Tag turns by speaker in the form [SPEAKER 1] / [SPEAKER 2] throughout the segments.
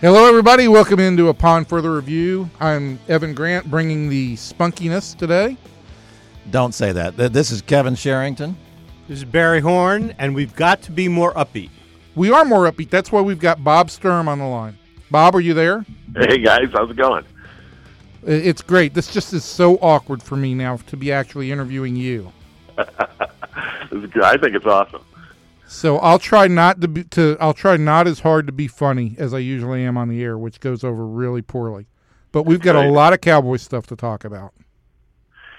[SPEAKER 1] Hello, everybody. Welcome into Upon Further Review. I'm Evan Grant, bringing the spunkiness today.
[SPEAKER 2] Don't say that. Th- This is Kevin Sherrington.
[SPEAKER 3] This is Barry Horn, and we've got to be more upbeat.
[SPEAKER 1] We are more upbeat. That's why we've got Bob Sturm on the line. Bob, are you there?
[SPEAKER 4] Hey guys, how's it going?
[SPEAKER 1] I- It's great. This just is so awkward for me now to be actually interviewing you.
[SPEAKER 4] This is good. I think it's awesome.
[SPEAKER 1] So I'll try not to be, to I'll try not as hard to be funny as I usually am on the air, which goes over really poorly. But we've got a lot of cowboy stuff to talk about.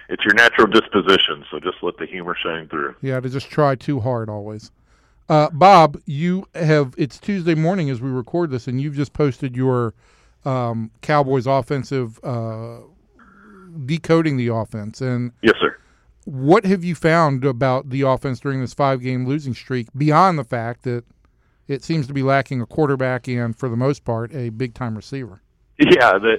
[SPEAKER 4] It's your natural disposition, so just let the humor shine through.
[SPEAKER 1] Yeah, to just try too hard always. Uh, Bob, you have it's Tuesday morning as we record this, and you've just posted your um, Cowboys offensive uh, decoding the offense. And
[SPEAKER 4] Yes, sir.
[SPEAKER 1] What have you found about the offense during this five game losing streak beyond the fact that it seems to be lacking a quarterback and, for the most part, a big time receiver?
[SPEAKER 4] Yeah, the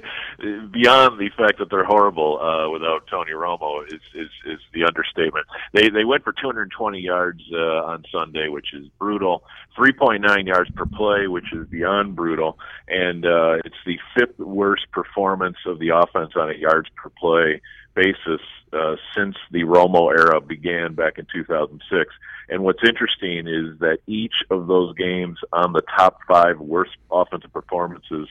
[SPEAKER 4] beyond the fact that they're horrible uh, without Tony Romo is, is is the understatement. They they went for 220 yards uh, on Sunday, which is brutal. 3.9 yards per play, which is beyond brutal, and uh, it's the fifth worst performance of the offense on a yards per play basis uh, since the Romo era began back in 2006. And what's interesting is that each of those games on the top five worst offensive performances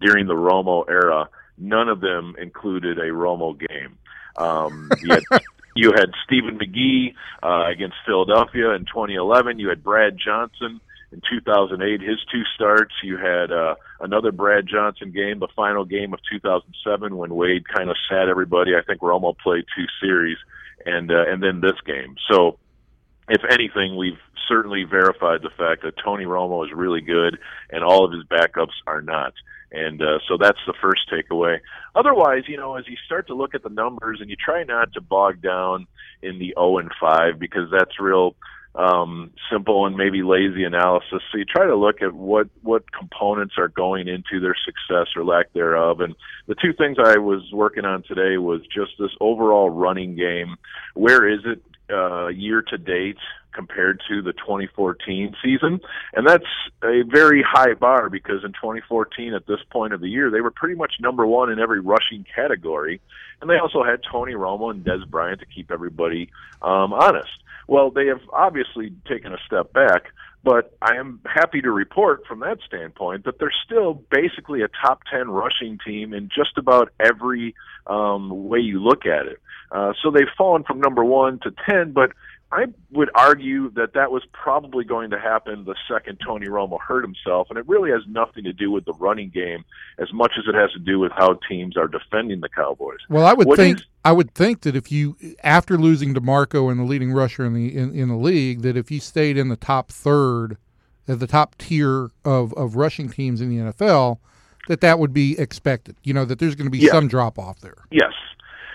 [SPEAKER 4] during the Romo era, none of them included a Romo game. Um, you, had, you had Stephen McGee uh, against Philadelphia in 2011. You had Brad Johnson in 2008. His two starts. You had uh, another Brad Johnson game, the final game of 2007, when Wade kind of sat everybody. I think Romo played two series, and uh, and then this game. So if anything, we've certainly verified the fact that Tony Romo is really good and all of his backups are not. And uh, so that's the first takeaway. Otherwise, you know, as you start to look at the numbers and you try not to bog down in the 0 and 5 because that's real um, simple and maybe lazy analysis. So you try to look at what what components are going into their success or lack thereof. And the two things I was working on today was just this overall running game. Where is it uh, year to date compared to the 2014 season. And that's a very high bar because in 2014, at this point of the year, they were pretty much number one in every rushing category. And they also had Tony Romo and Dez Bryant to keep everybody um, honest. Well, they have obviously taken a step back, but I am happy to report from that standpoint that they're still basically a top 10 rushing team in just about every um, way you look at it. Uh, so they've fallen from number one to 10, but I would argue that that was probably going to happen the second Tony Romo hurt himself, and it really has nothing to do with the running game as much as it has to do with how teams are defending the Cowboys.
[SPEAKER 1] Well, I would
[SPEAKER 4] What
[SPEAKER 1] think
[SPEAKER 4] is-
[SPEAKER 1] I would think that if you after losing DeMarco and the leading rusher in the in, in the league, that if you stayed in the top third, at the top tier of of rushing teams in the NFL, that that would be expected. You know that there's going to be some drop off there.
[SPEAKER 4] Yes,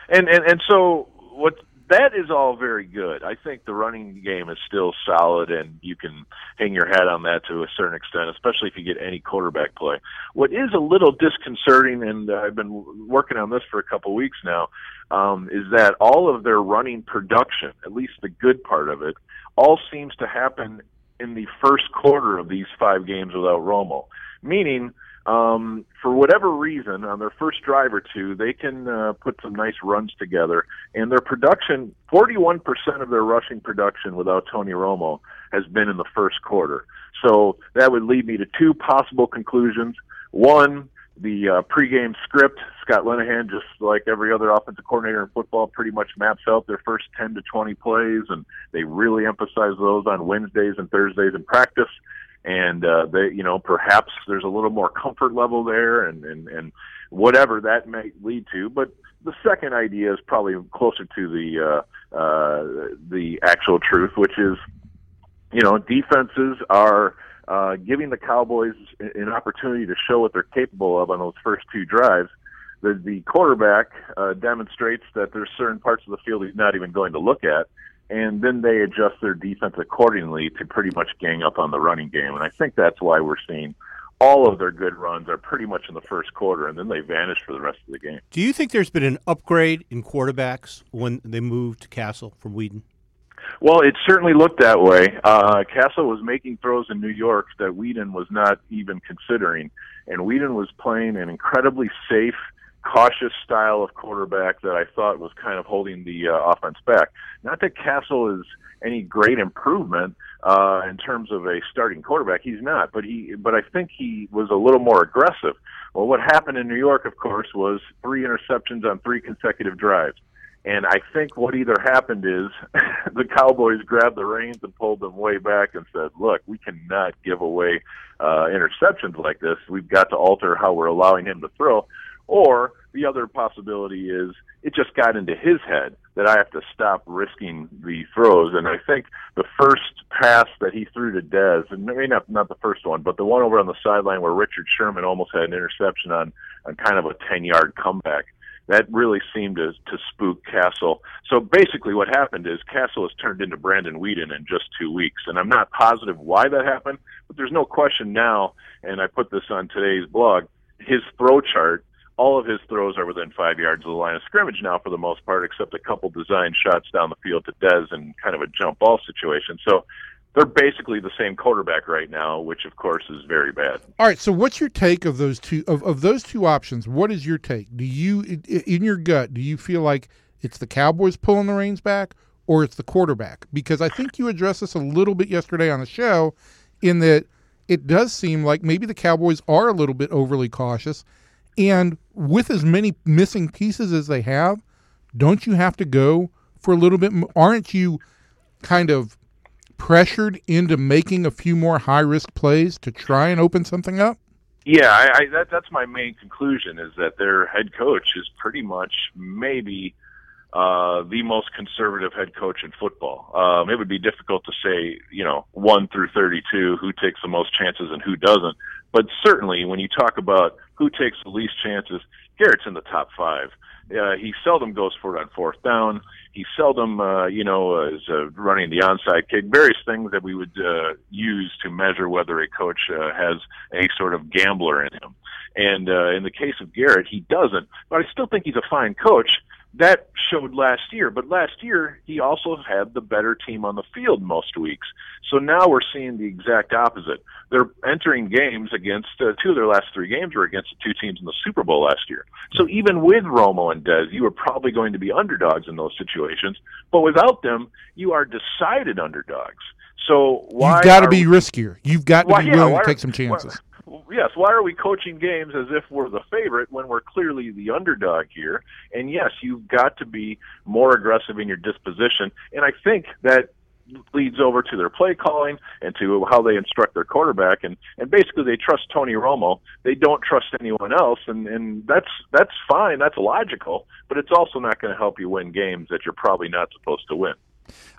[SPEAKER 4] and and and so what that is all very good. I think the running game is still solid, and you can hang your hat on that to a certain extent, especially if you get any quarterback play. What is a little disconcerting, and I've been working on this for a couple weeks now, um, is that all of their running production, at least the good part of it, all seems to happen in the first quarter of these five games without Romo. Meaning, um, for whatever reason, on their first drive or two, they can uh, put some nice runs together. And their production, 41% of their rushing production without Tony Romo has been in the first quarter. So that would lead me to two possible conclusions. One, the uh, pregame script, Scott Linehan, just like every other offensive coordinator in football, pretty much maps out their first 10 to 20 plays, and they really emphasize those on Wednesdays and Thursdays in practice and uh, they, you know, perhaps there's a little more comfort level there, and and and whatever that may lead to. But the second idea is probably closer to the uh, uh, the actual truth, which is, you know, defenses are uh, giving the Cowboys an opportunity to show what they're capable of on those first two drives. The, the quarterback uh, demonstrates that there's certain parts of the field he's not even going to look at, and then they adjust their defense accordingly to pretty much gang up on the running game. And I think that's why we're seeing all of their good runs are pretty much in the first quarter, and then they vanish for the rest of the game.
[SPEAKER 3] Do you think there's been an upgrade in quarterbacks when they moved to Cassel from Weeden?
[SPEAKER 4] Well, it certainly looked that way. Uh, Cassel was making throws in New York that Weeden was not even considering. and Weeden was playing an incredibly safe, cautious style of quarterback that I thought was kind of holding the uh, offense back. Not that Cassel is any great improvement uh, in terms of a starting quarterback. He's not, but he, but I think he was a little more aggressive. Well, what happened in New York, of course, was three interceptions on three consecutive drives. And I think what either happened is the Cowboys grabbed the reins and pulled them way back and said, "Look, we cannot give away uh, interceptions like this. We've got to alter how we're allowing him to throw." Or the other possibility is it just got into his head that I have to stop risking the throws. And I think the first pass that he threw to Dez, and maybe not not the first one, but the one over on the sideline where Richard Sherman almost had an interception on on kind of a ten yard comeback that really seemed to, to spook Cassel. So basically, what happened is Cassel has turned into Brandon Weeden in just two weeks, and I'm not positive why that happened, but there's no question now. And I put this on today's blog. His throw chart, all of his throws are within five yards of the line of scrimmage now, for the most part, except a couple design shots down the field to Dez and kind of a jump ball situation. So they're basically the same quarterback right now, which of course is very bad.
[SPEAKER 1] All right. So, what's your take of those two of, of those two options? What is your take? Do you, in your gut, do you feel like it's the Cowboys pulling the reins back, or it's the quarterback? Because I think you addressed this a little bit yesterday on the show, in that it does seem like maybe the Cowboys are a little bit overly cautious, and with as many missing pieces as they have, don't you have to go for a little bit? Aren't you kind of pressured into making a few more high risk plays to try and open something up?
[SPEAKER 4] Yeah, I, I, that, that's my main conclusion is that their head coach is pretty much maybe uh, the most conservative head coach in football. Um, it would be difficult to say, you know, one through 32, who takes the most chances and who doesn't. But certainly when you talk about who takes the least chances, Garrett's in the top five. Uh, he seldom goes for it on fourth down. He seldom, uh, you know, is uh, running the onside kick. Various things that we would uh, use to measure whether a coach uh, has a sort of gambler in him. And uh, in the case of Garrett, he doesn't. But I still think he's a fine coach that showed last year. But last year, he also had the better team on the field most weeks. So now we're seeing the exact opposite. They're entering games against uh, two of their last three games were against the two teams in the Super Bowl last year. So even with Romo and Dez, you were probably going to be underdogs in those situations. But without them, you are decided underdogs. So why
[SPEAKER 1] you've got to be we, riskier. You've got to why, be willing yeah, to take some chances.
[SPEAKER 4] Why, yes, why are we coaching games as if we're the favorite when we're clearly the underdog here? And yes, you've got to be more aggressive in your disposition. And I think that leads over to their play calling and to how they instruct their quarterback. And and basically they trust Tony Romo. They don't trust anyone else. And and that's that's fine. That's logical. But it's also not going to help you win games that you're probably not supposed to win.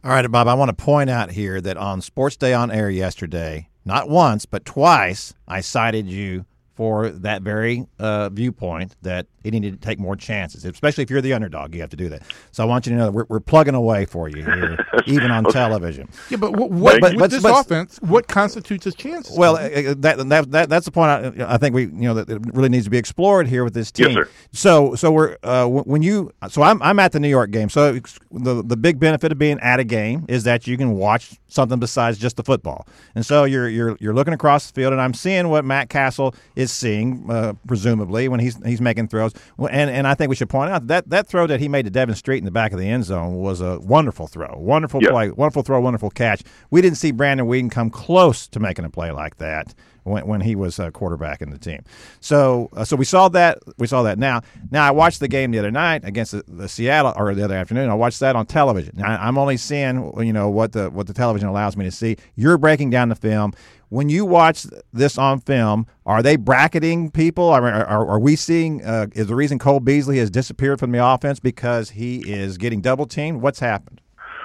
[SPEAKER 2] All right Bob I want to point out here that on Sports Day on air yesterday not once, but twice, I cited you for that very uh, viewpoint that he needed to take more chances, especially if you're the underdog. You have to do that. So I want you to know that we're, we're plugging away for you here, even on television.
[SPEAKER 1] Yeah, but what, what but, with but, this but, offense, what constitutes his chances?
[SPEAKER 2] Well, uh, uh, that, that, that that's the point. I, I, think we you know that really needs to be explored here with this team.
[SPEAKER 4] Yes, sir.
[SPEAKER 2] So so we're uh, when you so I'm I'm at the New York game. So the the big benefit of being at a game is that you can watch something besides just the football. And so you're you're you're looking across the field, and I'm seeing what Matt Cassel is seeing, uh, presumably when he's he's making throws. And and I think we should point out that that throw that he made to Devin Street in the back of the end zone was a wonderful throw, wonderful play, wonderful throw, wonderful catch. We didn't see Brandon Weeden come close to making a play like that when, when he was a quarterback in the team. So uh, so we saw that we saw that now. Now I watched the game the other night against the, the Seattle or the other afternoon. I watched that on television. Now, I'm only seeing you know what the what the television allows me to see. You're breaking down the film when you watch this on film, are they bracketing people? Are, are, are we seeing, uh, is the reason Cole Beasley has disappeared from the offense because he is getting double teamed? What's happened?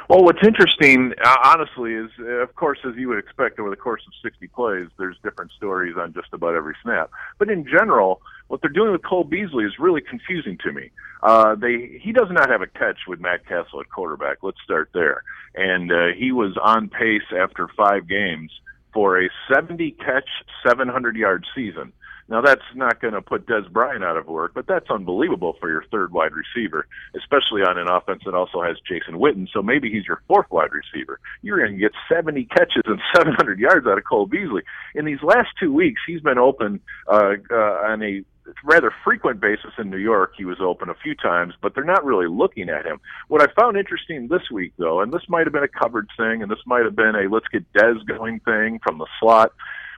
[SPEAKER 4] Well, what's interesting, uh, honestly, is uh, of course, as you would expect over the course of 60 plays, there's different stories on just about every snap. But in general, what they're doing with Cole Beasley is really confusing to me. Uh, they he does not have a catch with Matt Cassel at quarterback. Let's start there. And uh, he was on pace after five games for a 70 catch, 700 yard season. Now that's not going to put Dez Bryant out of work, but that's unbelievable for your third wide receiver, especially on an offense that also has Jason Witten. So maybe he's your fourth wide receiver. You're going to get 70 catches and 700 yards out of Cole Beasley. In these last two weeks, he's been open uh, uh, on a rather frequent basis in New York. He was open a few times, but they're not really looking at him. What I found interesting this week, though, and this might have been a covered thing, and this might have been a let's get Dez going thing from the slot,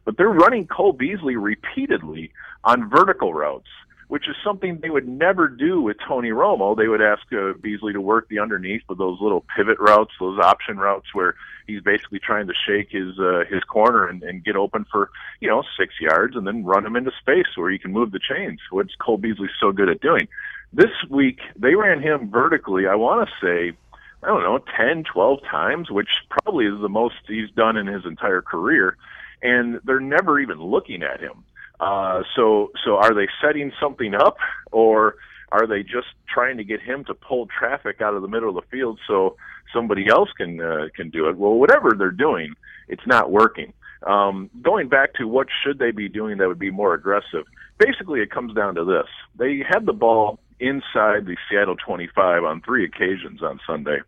[SPEAKER 4] but they're running Cole Beasley repeatedly on vertical routes which is something they would never do with Tony Romo. They would ask uh, Beasley to work the underneath with those little pivot routes, those option routes where he's basically trying to shake his uh, his corner and, and get open for you know six yards and then run him into space where he can move the chains. What's Cole Beasley so good at doing? This week they ran him vertically. I want to say. I don't know, 10, 12 times, which probably is the most he's done in his entire career. And they're never even looking at him. Uh, so, so are they setting something up, or are they just trying to get him to pull traffic out of the middle of the field so somebody else can uh, can do it? Well, whatever they're doing, it's not working. Um, going back to what should they be doing that would be more aggressive? Basically, it comes down to this: they had the ball inside the Seattle 25 on three occasions on Sunday,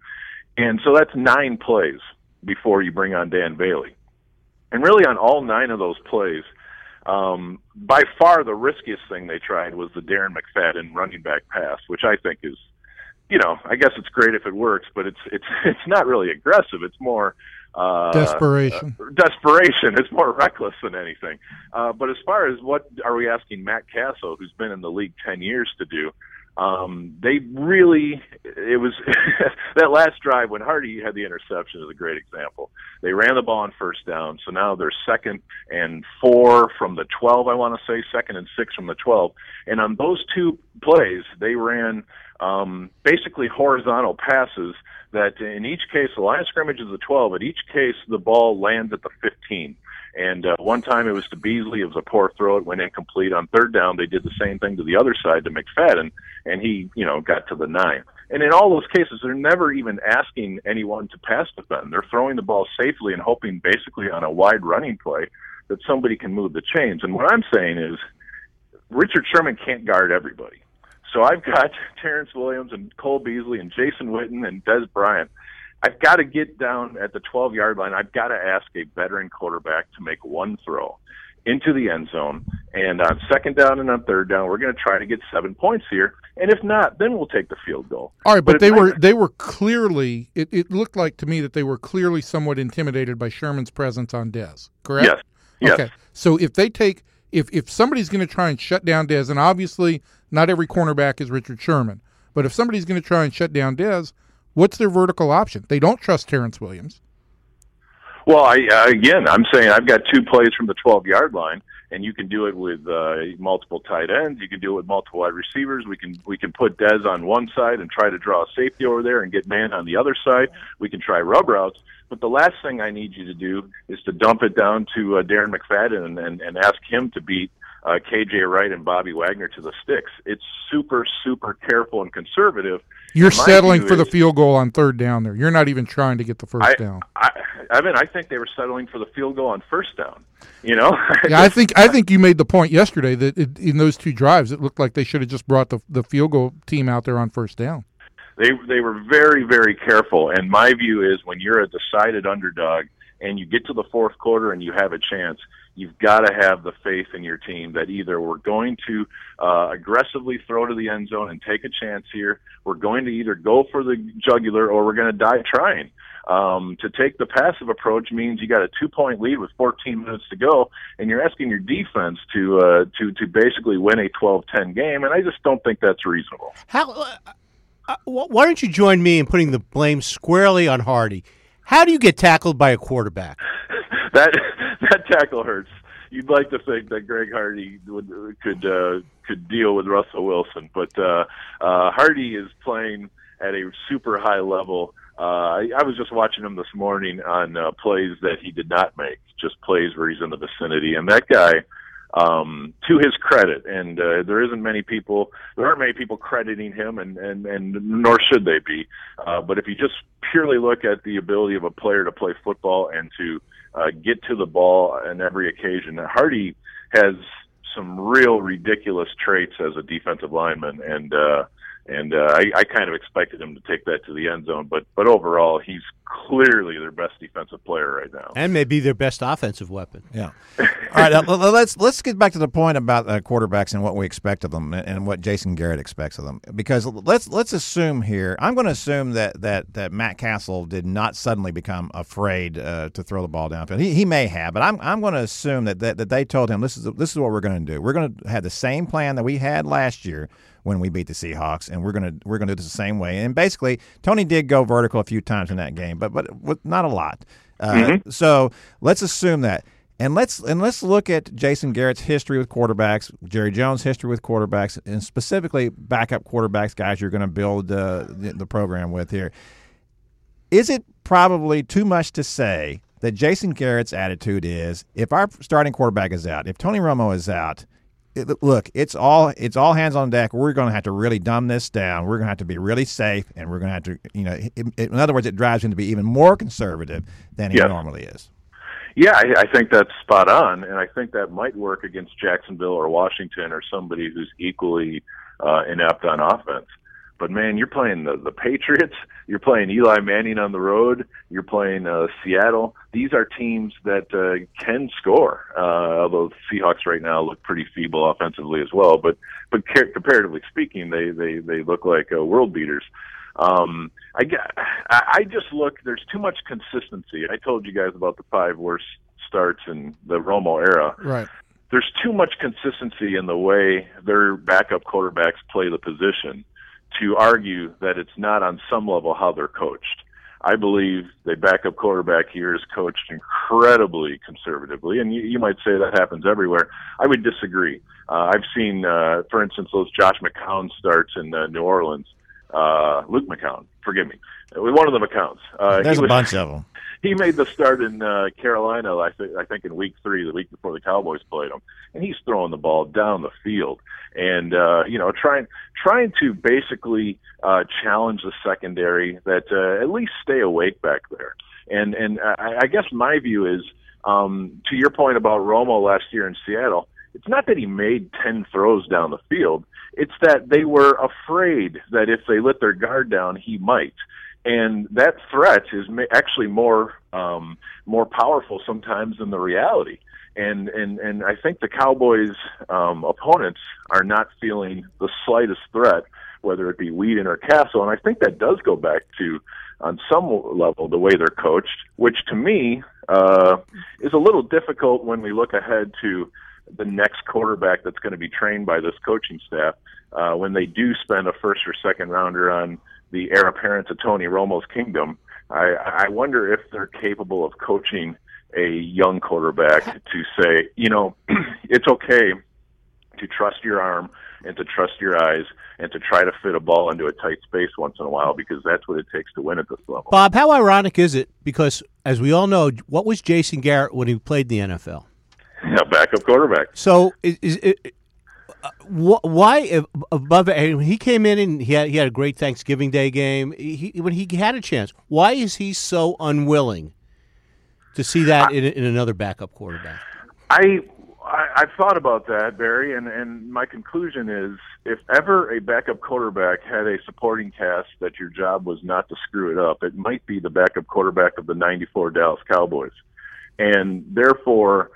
[SPEAKER 4] and so that's nine plays before you bring on Dan Bailey. And really, on all nine of those plays, um, by far, the riskiest thing they tried was the Darren McFadden running back pass, which I think is, you know, I guess it's great if it works, but it's it's it's not really aggressive. It's more uh,
[SPEAKER 1] desperation.
[SPEAKER 4] Uh, desperation. It's more reckless than anything. Uh, but as far as what are we asking Matt Cassel, who's been in the league ten years, to do? Um, they really, it was that last drive when Hardy had the interception is a great example. They ran the ball on first down, so now they're second and four from the 12, I want to say, second and six from the 12. And on those two plays, they ran um, basically horizontal passes that in each case, the line of scrimmage is the 12, but each case the ball lands at the 15. And uh, one time it was to Beasley. It was a poor throw. It went incomplete. On third down, they did the same thing to the other side to McFadden, and he, you know, got to the nine. And in all those cases, they're never even asking anyone to pass defend. They're throwing the ball safely and hoping basically on a wide running play that somebody can move the chains. And what I'm saying is Richard Sherman can't guard everybody. So I've got Terrence Williams and Cole Beasley and Jason Witten and Dez Bryant I've got to get down at the 12 yard line. I've got to ask a veteran quarterback to make one throw into the end zone. And on second down and on third down, we're going to try to get seven points here. And if not, then we'll take the field goal.
[SPEAKER 1] All right, but, but they were they were clearly it, it looked like to me that they were clearly somewhat intimidated by Sherman's presence on Dez. Correct?
[SPEAKER 4] Yes. Yes.
[SPEAKER 1] Okay. So if they take if if somebody's going to try and shut down Dez, and obviously not every cornerback is Richard Sherman, but if somebody's going to try and shut down Dez, What's their vertical option? They don't trust Terrence Williams.
[SPEAKER 4] Well, I, uh, again, I'm saying I've got two plays from the 12 yard line, and you can do it with uh, multiple tight ends. You can do it with multiple wide receivers. We can we can put Dez on one side and try to draw a safety over there and get man on the other side. We can try rub routes. But the last thing I need you to do is to dump it down to uh, Darren McFadden and, and, and ask him to beat uh, KJ Wright and Bobby Wagner to the sticks. It's super, super careful and conservative.
[SPEAKER 1] You're settling for is, the field goal on third down there. You're not even trying to get the first
[SPEAKER 4] I,
[SPEAKER 1] down.
[SPEAKER 4] I, I mean, I think they were settling for the field goal on first down. You know?
[SPEAKER 1] yeah, I think I think you made the point yesterday that it, in those two drives, it looked like they should have just brought the the field goal team out there on first down.
[SPEAKER 4] They they were very very careful, and my view is when you're a decided underdog and you get to the fourth quarter and you have a chance, you've got to have the faith in your team that either we're going to uh, aggressively throw to the end zone and take a chance here, we're going to either go for the jugular or we're going to die trying. Um, to take the passive approach means you got a two point lead with 14 minutes to go, and you're asking your defense to uh, to to basically win a 12-10 game, and I just don't think that's reasonable.
[SPEAKER 3] How? Uh, uh why don't you join me in putting the blame squarely on Hardy? How do you get tackled by a quarterback?
[SPEAKER 4] that that tackle hurts. You'd like to think that Greg Hardy would could uh, could deal with Russell Wilson, but uh, uh, Hardy is playing at a super high level. Uh, I, I was just watching him this morning on uh, plays that he did not make, just plays where he's in the vicinity, and that guy um, to his credit, and uh, there isn't many people, there aren't many people crediting him, and and and nor should they be. Uh, but if you just purely look at the ability of a player to play football and to uh, get to the ball on every occasion, Now, Hardy has some real ridiculous traits as a defensive lineman, and uh, and uh, I, I kind of expected him to take that to the end zone. But but overall, he's clearly their best defensive player right now,
[SPEAKER 3] and maybe their best offensive weapon.
[SPEAKER 2] Yeah. All right. Uh, let's let's get back to the point about uh, quarterbacks and what we expect of them, and, and, what Jason Garrett expects of them. Because let's let's assume here, I'm going to assume that that that Matt Cassel did not suddenly become afraid uh, to throw the ball downfield. He, he may have, but I'm I'm going to assume that, that that they told him this is this is what we're going to do. We're going to have the same plan that we had last year when we beat the Seahawks, and we're gonna we're gonna do this the same way. And basically, Tony did go vertical a few times in that game, but but with not a lot. Uh, mm-hmm. So let's assume that. And let's and let's look at Jason Garrett's history with quarterbacks, Jerry Jones' history with quarterbacks, and specifically backup quarterbacks, guys you're going to build uh, the, the program with here. Is it probably too much to say that Jason Garrett's attitude is if our starting quarterback is out, if Tony Romo is out, it, look, it's all it's all hands on deck. We're going to have to really dumb this down. We're going to have to be really safe, and we're going to have to, you know, it, it, in other words, it drives him to be even more conservative than he normally is.
[SPEAKER 4] Yeah, I, I think that's spot on, and I think that might work against Jacksonville or Washington or somebody who's equally uh, inept on offense. But man, you're playing the the Patriots. You're playing Eli Manning on the road. You're playing uh, Seattle. These are teams that uh, can score. Uh, although the Seahawks right now look pretty feeble offensively as well, but but comparatively speaking, they they they look like uh, world beaters. Um, I I just look. There's too much consistency. I told you guys about the five worst starts in the Romo era.
[SPEAKER 1] Right
[SPEAKER 4] there's too much consistency in the way their backup quarterbacks play the position to argue that it's not on some level how they're coached. I believe the backup quarterback here is coached incredibly conservatively, and you, you might say that happens everywhere. I would disagree. Uh, I've seen, uh, for instance, those Josh McCown starts in uh, New Orleans. Uh, Luke McCown, forgive me, one of the McCowns.
[SPEAKER 2] Uh, There's was, a bunch of them
[SPEAKER 4] he made the start in uh, Carolina. I think I think in week three, the week before the Cowboys played him, and he's throwing the ball down the field, and uh, you know trying trying to basically uh, challenge the secondary that uh, at least stay awake back there. And and I, I guess my view is um, to your point about Romo last year in Seattle. It's not that he made 10 throws down the field. It's that they were afraid that if they let their guard down, he might and that threat is actually more um, more powerful sometimes than the reality. And and and I think the Cowboys' um, opponents are not feeling the slightest threat, whether it be Weeden or Cassel. And I think that does go back to, on some level, the way they're coached, which to me uh, is a little difficult when we look ahead to the next quarterback that's going to be trained by this coaching staff. Uh, when they do spend a first or second rounder on the heir apparent to Tony Romo's kingdom. I, I wonder if they're capable of coaching a young quarterback to say, you know, it's okay to trust your arm and to trust your eyes and to try to fit a ball into a tight space once in a while because that's what it takes to win at this level.
[SPEAKER 3] Bob, how ironic is it? Because as we all know, what was Jason Garrett when he played in the NFL?
[SPEAKER 4] Yeah, backup quarterback.
[SPEAKER 3] So is, is, Uh, why above he came in and he had he had a great Thanksgiving Day game. He, when he had a chance why is he so unwilling to see that I, in, in another backup quarterback?
[SPEAKER 4] I, I I've thought about that Barry and and my conclusion is if ever a backup quarterback had a supporting cast that your job was not to screw it up it might be the backup quarterback of the 94 Dallas Cowboys. And therefore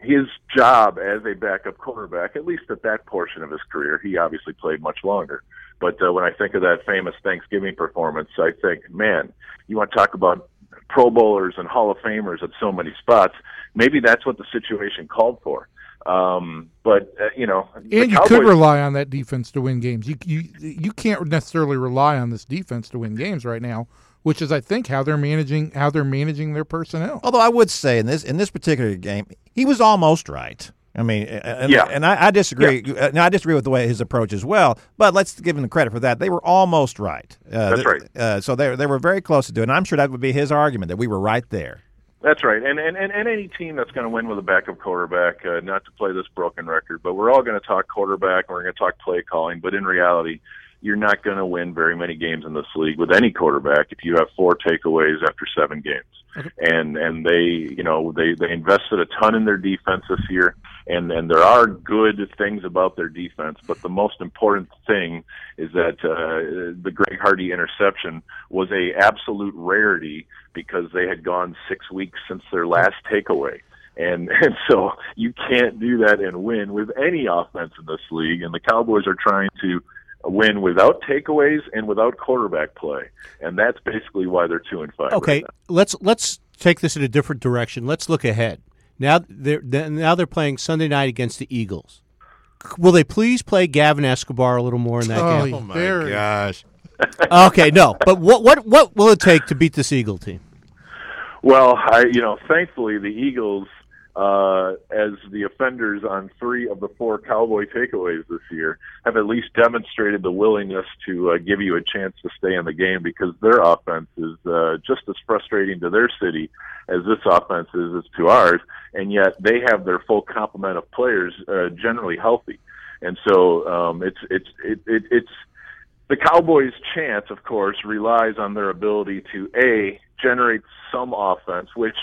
[SPEAKER 4] his job as a backup quarterback, at least at that portion of his career, he obviously played much longer. But uh, when I think of that famous Thanksgiving performance, I think, man, you want to talk about Pro Bowlers and Hall of Famers at so many spots. Maybe that's what the situation called for. Um, but uh, you know,
[SPEAKER 1] and you Cowboys, could rely on that defense to win games. You you you can't necessarily rely on this defense to win games right now which is I think how they're managing how they're managing their personnel.
[SPEAKER 2] Although I would say in this in this particular game, he was almost right. I mean, and, yeah. and I, I disagree. Yeah. I disagree with the way his approach as well. But let's give him the credit for that. They were almost right.
[SPEAKER 4] Uh, That's right.
[SPEAKER 2] Uh, so they they were very close to doing. it. I'm sure that would be his argument that we were right there.
[SPEAKER 4] That's right. And and and, and any team that's going to win with a backup quarterback, uh, not to play this broken record, but we're all going to talk quarterback and we're going to talk play calling. But in reality, you're not going to win very many games in this league with any quarterback if you have four takeaways after seven games. Okay. And and they you know they they invested a ton in their defense this year, and and there are good things about their defense. But the most important thing is that uh, the Greg Hardy interception was a absolute rarity because they had gone six weeks since their last takeaway. And and so you can't do that and win with any offense in this league. And the Cowboys are trying to win without takeaways and without quarterback play, and that's basically why they're two and five.
[SPEAKER 3] Okay,
[SPEAKER 4] right
[SPEAKER 3] let's let's take this in a different direction. Let's look ahead. Now they're now they're playing Sunday night against the Eagles. Will they please play Gavin Escobar a little more in that
[SPEAKER 1] oh,
[SPEAKER 3] game?
[SPEAKER 5] Oh my gosh!
[SPEAKER 3] okay, no, but what what what will it take to beat this Eagle team?
[SPEAKER 4] Well, I you know, thankfully the Eagles uh, as the offenders on three of the four Cowboy takeaways this year have at least demonstrated the willingness to uh, give you a chance to stay in the game because their offense is uh, just as frustrating to their city as this offense is, is to ours, and yet they have their full complement of players uh, generally healthy, and so um, it's it's it, it, it's the Cowboys' chance, of course, relies on their ability to a generate some offense, which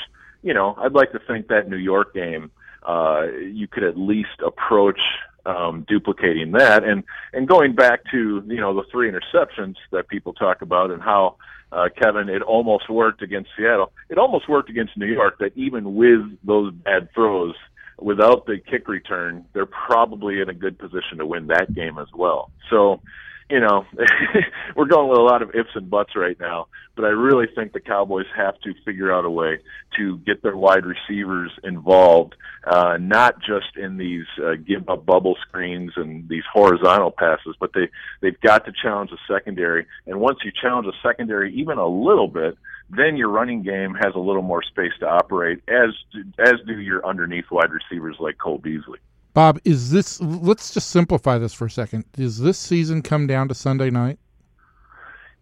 [SPEAKER 4] you know, I'd like to think that New York game, uh, you could at least approach um, duplicating that. And and going back to you know the three interceptions that people talk about and how uh, Kevin it almost worked against Seattle. It almost worked against New York. That even with those bad throws, without the kick return, they're probably in a good position to win that game as well. So you know, we're going with a lot of ifs and buts right now, but I really think the Cowboys have to figure out a way to get their wide receivers involved, uh, not just in these uh, give up bubble screens and these horizontal passes, but they they've got to challenge the secondary. And once you challenge the secondary even a little bit, then your running game has a little more space to operate, as as do your underneath wide receivers like Cole Beasley.
[SPEAKER 1] Bob, is this? Let's just simplify this for a second. Does this season come down to Sunday night?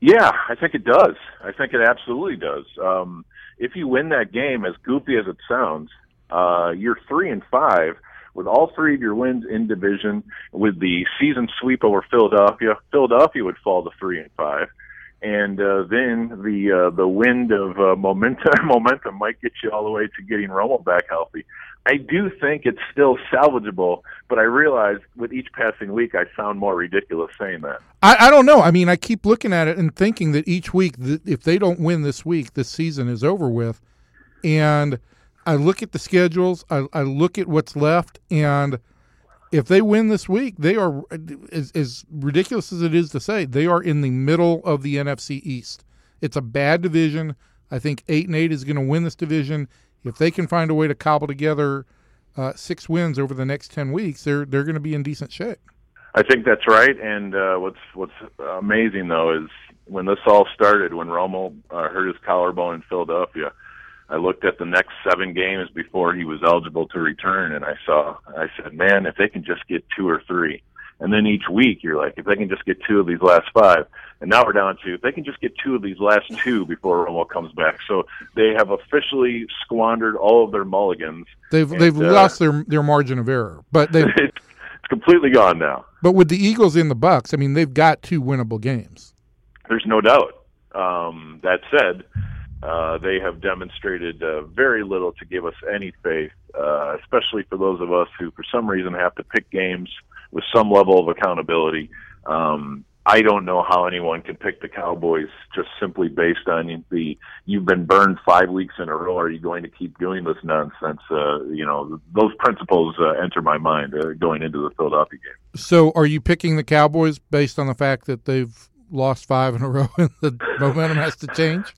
[SPEAKER 4] Yeah, I think it does. I think it absolutely does. Um, if you win that game, as goofy as it sounds, uh, you're three and five with all three of your wins in division. With the season sweep over Philadelphia, Philadelphia would fall to three and five, and uh, then the uh, the wind of uh, momentum momentum might get you all the way to getting Romo back healthy. I do think it's still salvageable, but I realize with each passing week, I sound more ridiculous saying that.
[SPEAKER 1] I, I don't know. I mean, I keep looking at it and thinking that each week, that if they don't win this week, this season is over with. And I look at the schedules, I, I look at what's left, and if they win this week, they are, as, as ridiculous as it is to say, they are in the middle of the NFC East. It's a bad division. I think eight and eight is going to win this division if they can find a way to cobble together uh, six wins over the next ten weeks, they're they're going to be in decent shape.
[SPEAKER 4] I think that's right. And uh, what's what's amazing though is when this all started, when Romo uh, hurt his collarbone in Philadelphia, I looked at the next seven games before he was eligible to return, and I saw I said, man, if they can just get two or three, and then each week you're like, if they can just get two of these last five, and now we're down to if they can just get two of these last two before Romo comes back. So they have officially squandered all of their mulligans.
[SPEAKER 1] They've and, they've uh, lost their their margin of error, but they
[SPEAKER 4] it's completely gone now.
[SPEAKER 1] But with the Eagles in the Bucks, I mean, they've got two winnable games.
[SPEAKER 4] There's no doubt. Um, that said, uh, they have demonstrated uh, very little to give us any faith, uh, especially for those of us who, for some reason, have to pick games with some level of accountability. Um, I don't know how anyone can pick the Cowboys just simply based on the you've been burned five weeks in a row. Are you going to keep doing this nonsense? Uh, you know, those principles uh, enter my mind uh, going into the Philadelphia game.
[SPEAKER 1] So, are you picking the Cowboys based on the fact that they've lost five in a row and the momentum has to change?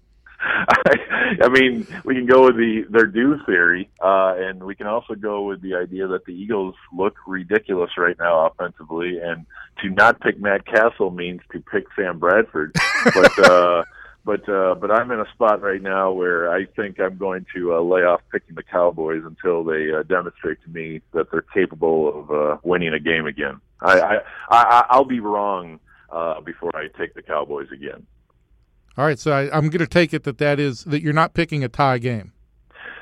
[SPEAKER 4] I mean, we can go with the their due theory, uh, and we can also go with the idea that the Eagles look ridiculous right now offensively, and to not pick Matt Cassel means to pick Sam Bradford. but uh, but uh, but I'm in a spot right now where I think I'm going to uh, lay off picking the Cowboys until they uh, demonstrate to me that they're capable of uh, winning a game again. I, I, I I'll be wrong uh, before I take the Cowboys again.
[SPEAKER 1] All right, so I, am going to take it that that is that you're not picking a tie game.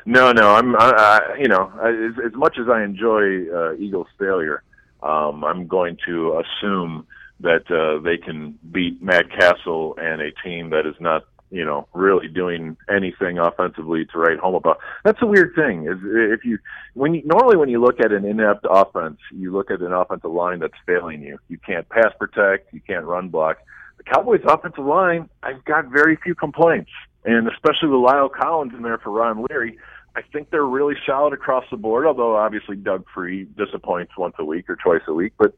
[SPEAKER 4] No, no, I'm. I, I, you know, as, as much as I enjoy uh, Eagles' failure, um, I'm going to assume that uh, they can beat Matt Cassel and a team that is not you know, really doing anything offensively to write home about. That's a weird thing. Is if you when you normally when you look at an inept offense, you look at an offensive line that's failing you. You can't pass protect, you can't run block. Cowboys' offensive line, I've got very few complaints, and especially with La'el Collins in there for Ron Leary. I think they're really solid across the board. Although obviously Doug Free disappoints once a week or twice a week, but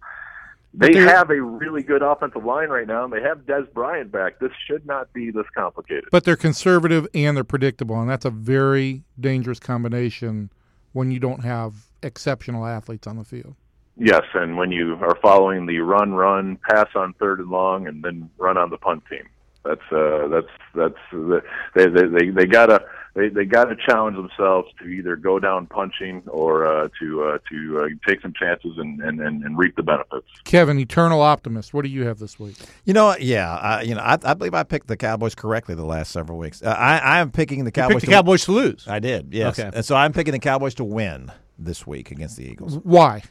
[SPEAKER 4] they have a really good offensive line right now, and they have Dez Bryant back. This should not be this complicated.
[SPEAKER 1] But they're conservative and they're predictable, and that's a very dangerous combination when you don't have exceptional athletes on the field.
[SPEAKER 4] Yes, and when you are following the run, run, pass on third and long, and then run on the punt team. That's uh, that's that's they they they, they gotta they they got to challenge themselves to either go down punching or uh, to uh, to uh, take some chances and, and, and, and, reap the benefits.
[SPEAKER 1] Kevin, eternal optimist. What do you have this week?
[SPEAKER 2] You know, yeah, I, you know, I, I believe I picked the Cowboys correctly the last several weeks. Uh, I I am picking the Cowboys.
[SPEAKER 3] the Cowboys to lose.
[SPEAKER 2] I did, yes. Okay. And so I'm picking the Cowboys to win this week against the Eagles.
[SPEAKER 1] Why?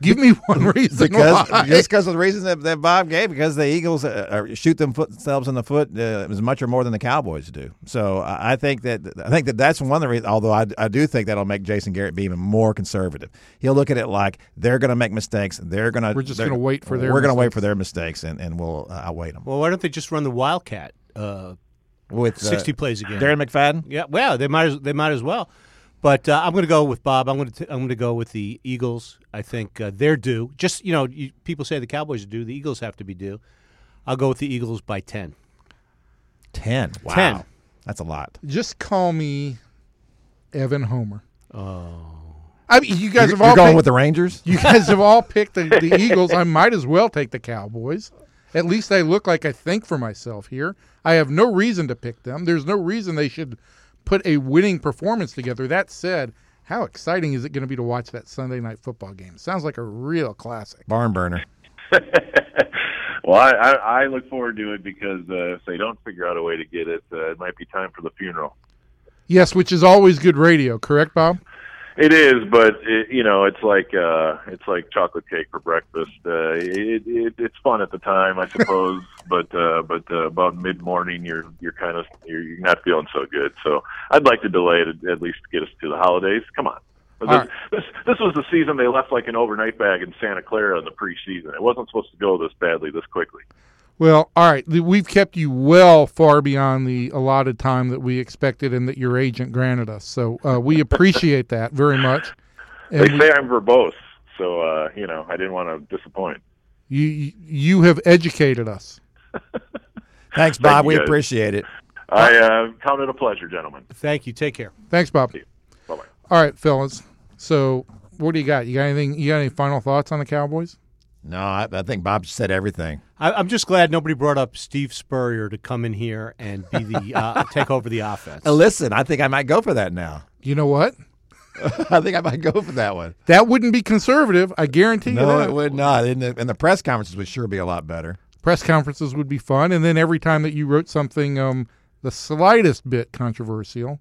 [SPEAKER 1] Give me one reason
[SPEAKER 2] because
[SPEAKER 1] why.
[SPEAKER 2] just because of the reasons that, that, Bob gave. Because the Eagles uh, shoot themselves in the foot uh, as much or more than the Cowboys do. So I think that I think that that's one of the reasons. Although I, I do think that'll make Jason Garrett be even more conservative. He'll look at it like they're going to make mistakes. They're going to.
[SPEAKER 1] We're just going to wait for their.
[SPEAKER 2] We're going to wait for their mistakes, and, and we'll uh, outweigh them.
[SPEAKER 3] Well, why don't they just run the Wildcat? Uh, with uh, sixty plays again,
[SPEAKER 2] Darren McFadden.
[SPEAKER 3] Yeah, well, they might as, they might as well. But uh, I'm going to go with Bob. I'm going to I'm going to go with the Eagles. I think uh, they're due. Just you know, you, people say the Cowboys are due. The Eagles have to be due. I'll go with the Eagles by ten.
[SPEAKER 2] Ten. Wow.
[SPEAKER 3] Ten.
[SPEAKER 2] That's a lot.
[SPEAKER 1] Just call me Evan Homer.
[SPEAKER 3] Oh.
[SPEAKER 1] I mean, you guys
[SPEAKER 2] you're,
[SPEAKER 1] have all
[SPEAKER 2] you're going
[SPEAKER 1] picked,
[SPEAKER 2] with the Rangers.
[SPEAKER 1] You guys have all picked the, the Eagles. I might as well take the Cowboys. At least I look like I think for myself here. I have no reason to pick them. There's no reason they should put a winning performance together. That said, how exciting is it going to be to watch that Sunday night football game? Sounds like a real classic.
[SPEAKER 2] Barn burner.
[SPEAKER 4] well, I, I, I, look forward to it because uh, if they don't figure out a way to get it, uh, it might be time for the funeral.
[SPEAKER 1] Yes, which is always good radio, correct, Bob?
[SPEAKER 4] It is, but it, you know, it's like uh, it's like chocolate cake for breakfast. Uh, it, it, it's fun at the time, I suppose, but uh, but uh, about mid morning, you're you're kind of you're, you're not feeling so good. So I'd like to delay it at least to get us to the holidays. Come on. This, right. this this was the season they left like an overnight bag in Santa Clara in the preseason. It wasn't supposed to go this badly this quickly.
[SPEAKER 1] Well, all right. We've kept you well far beyond the allotted time that we expected and that your agent granted us. So uh, we appreciate that very much.
[SPEAKER 4] And they say we, I'm verbose, so uh, you know I didn't want to disappoint.
[SPEAKER 1] You you have educated us.
[SPEAKER 2] Thanks, Bob. Thank we appreciate it.
[SPEAKER 4] I uh, count it a pleasure, gentlemen.
[SPEAKER 3] Thank you. Take care.
[SPEAKER 1] Thanks, Bob.
[SPEAKER 4] Bye bye.
[SPEAKER 1] All right, fellas. So, what do you got? You got anything? You got any final thoughts on the Cowboys?
[SPEAKER 2] No, I, I think Bob said everything.
[SPEAKER 3] I, am just glad nobody brought up Steve Spurrier to come in here and be the uh, take over the offense.
[SPEAKER 2] Uh, listen, I think I might go for that now.
[SPEAKER 1] You know what?
[SPEAKER 2] I think I might go for that one.
[SPEAKER 1] That wouldn't be conservative. I guarantee
[SPEAKER 2] no,
[SPEAKER 1] you. No,
[SPEAKER 2] it would not. And the, and the press conferences would sure be a lot better.
[SPEAKER 1] Press conferences would be fun, and then every time that you wrote something um, the slightest bit controversial,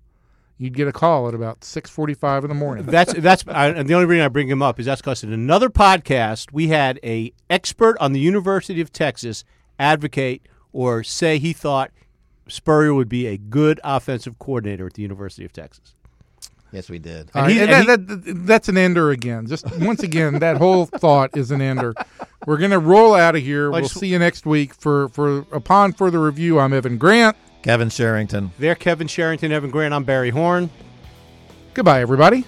[SPEAKER 1] you'd get a call at about six forty-five in the morning.
[SPEAKER 3] That's that's I, and the only reason I bring him up is that's because in another podcast we had a expert on the University of Texas advocate or say he thought Spurrier would be a good offensive coordinator at the University of Texas.
[SPEAKER 2] Yes, we did.
[SPEAKER 1] And he, and that, that, that's an ender again. Just once again, that whole thought is an ender. We're going to roll out of here. We'll see you next week for for upon further review. I'm Evan Grant.
[SPEAKER 2] Kevin Sherrington.
[SPEAKER 3] There, Kevin Sherrington, Evan Grant. I'm Barry Horn.
[SPEAKER 1] Goodbye, everybody.